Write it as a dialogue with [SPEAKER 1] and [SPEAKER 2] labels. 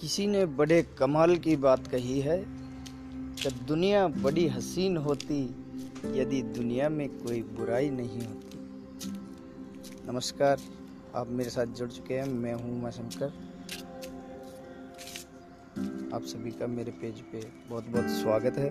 [SPEAKER 1] किसी ने बड़े कमाल की बात कही है कि दुनिया बड़ी हसीन होती यदि दुनिया में कोई बुराई नहीं होती। नमस्कार, आप मेरे साथ जुड़ चुके हैं। मैं हूँ उमा शंकर। आप सभी का मेरे पेज पे बहुत बहुत स्वागत है।